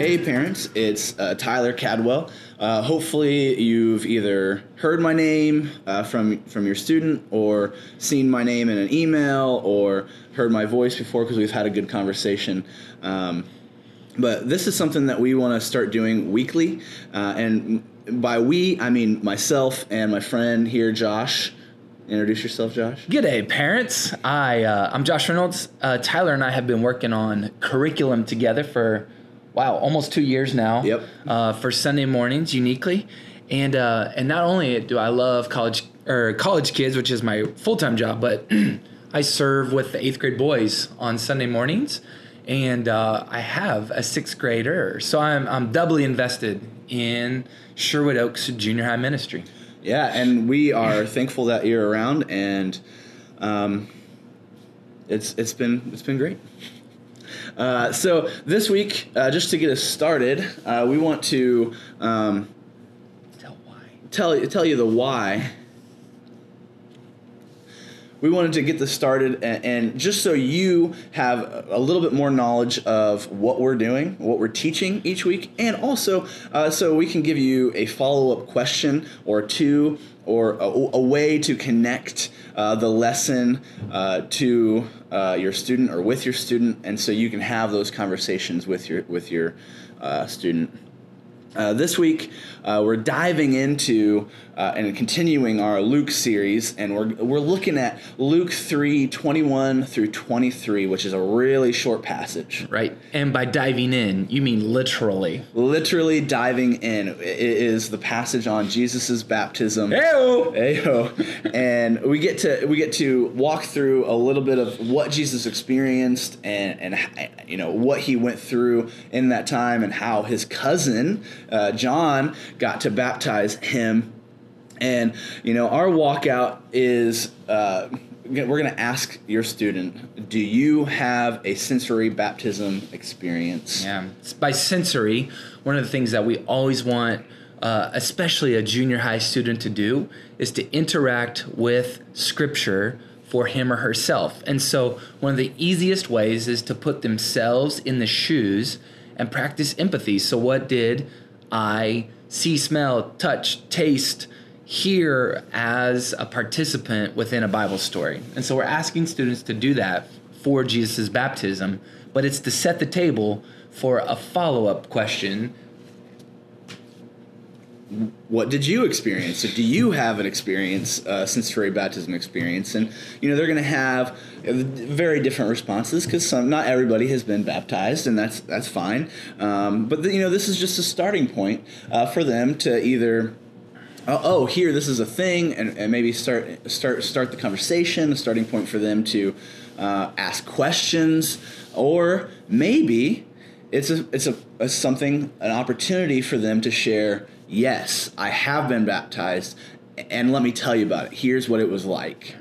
Hey, parents, it's uh, Tyler Cadwell. Uh, hopefully, you've either heard my name uh, from from your student, or seen my name in an email, or heard my voice before because we've had a good conversation. Um, but this is something that we want to start doing weekly, uh, and by we I mean myself and my friend here, Josh. Introduce yourself, Josh. G'day, parents. I uh, I'm Josh Reynolds. Uh, Tyler and I have been working on curriculum together for wow, almost two years now. Yep. Uh, for Sunday mornings, uniquely, and uh, and not only do I love college or college kids, which is my full time job, but I serve with the eighth grade boys on Sunday mornings, and uh, I have a sixth grader, so I'm I'm doubly invested in Sherwood Oaks Junior High Ministry. Yeah, and we are thankful that you're around, and um, it's it's been it's been great. Uh, so this week, uh, just to get us started, uh, we want to um, Tell why. tell tell you the why. We wanted to get this started, and, and just so you have a little bit more knowledge of what we're doing, what we're teaching each week, and also uh, so we can give you a follow up question or two, or a, a way to connect uh, the lesson uh, to uh, your student or with your student, and so you can have those conversations with your with your uh, student. Uh, this week, uh, we're diving into uh, and continuing our Luke series, and we're, we're looking at Luke 3 21 through 23, which is a really short passage. Right. And by diving in, you mean literally. Literally diving in. It is the passage on Jesus' baptism. Heyo! Ayo. and we get to we get to walk through a little bit of what Jesus experienced and and you know what he went through in that time and how his cousin uh, John got to baptize him. And you know our walkout is. Uh, we're going to ask your student do you have a sensory baptism experience Yeah. By sensory, one of the things that we always want, uh, especially a junior high student, to do is to interact with scripture for him or herself. And so, one of the easiest ways is to put themselves in the shoes and practice empathy. So, what did I see, smell, touch, taste? Hear as a participant within a Bible story. And so we're asking students to do that for Jesus' baptism, but it's to set the table for a follow up question. What did you experience? Do you have an experience, uh, sensory baptism experience? And you know, they're going to have uh, very different responses because some, not everybody has been baptized, and that's that's fine. Um, but the, you know, this is just a starting point uh, for them to either. Oh, oh, here, this is a thing, and, and maybe start start start the conversation. A starting point for them to uh, ask questions, or maybe it's a it's a, a something an opportunity for them to share yes i have been baptized and let me tell you about it here's what it was like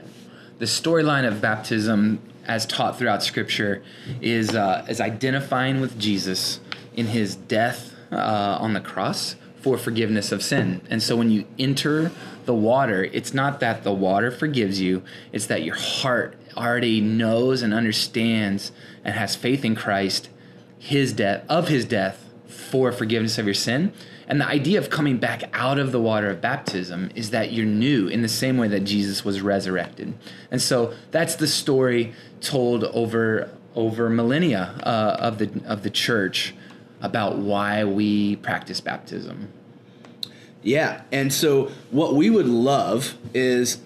The storyline of baptism, as taught throughout Scripture, is uh, is identifying with Jesus in His death uh, on the cross for forgiveness of sin. And so, when you enter the water, it's not that the water forgives you; it's that your heart already knows and understands and has faith in Christ, His death of His death for forgiveness of your sin. And the idea of coming back out of the water of baptism is that you're new in the same way that Jesus was resurrected. And so that's the story told over over millennia uh, of the of the church about why we practice baptism. yeah and so what we would love is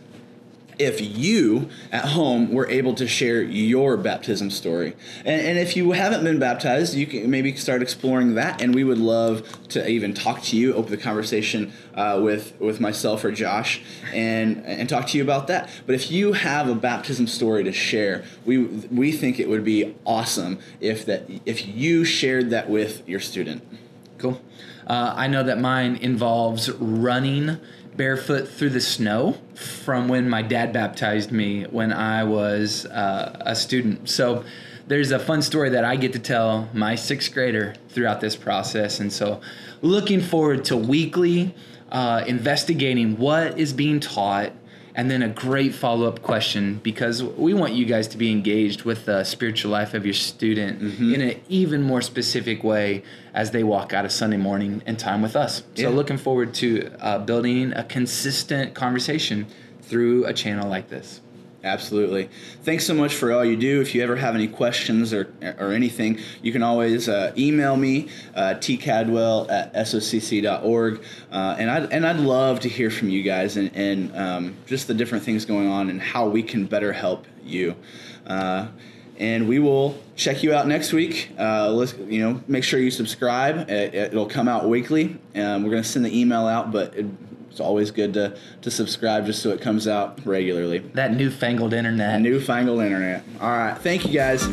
if you at home were able to share your baptism story. And, and if you haven't been baptized, you can maybe start exploring that. And we would love to even talk to you, open the conversation uh, with, with myself or Josh, and, and talk to you about that. But if you have a baptism story to share, we, we think it would be awesome if, that, if you shared that with your student. Cool. Uh, I know that mine involves running barefoot through the snow from when my dad baptized me when I was uh, a student. So there's a fun story that I get to tell my sixth grader throughout this process. And so looking forward to weekly uh, investigating what is being taught and then a great follow up question because we want you guys to be engaged with the spiritual life of your student Mm-hmm. in an even more specific way as they walk out of Sunday morning and time with us. So, Yeah. looking forward to uh, building a consistent conversation through a channel like this. Absolutely. Thanks so much for all you do. If you ever have any questions or, or anything, you can always uh, email me, uh, tcadwell at socc.org. Uh, and, I'd, and I'd love to hear from you guys and, and um, just the different things going on and how we can better help you. Uh, and we will check you out next week. Uh, let's, you know, make sure you subscribe. It, it'll come out weekly. Um, we're going to send the email out, but it, it's always good to, to subscribe just so it comes out regularly. That newfangled internet. Newfangled internet. All right. Thank you guys.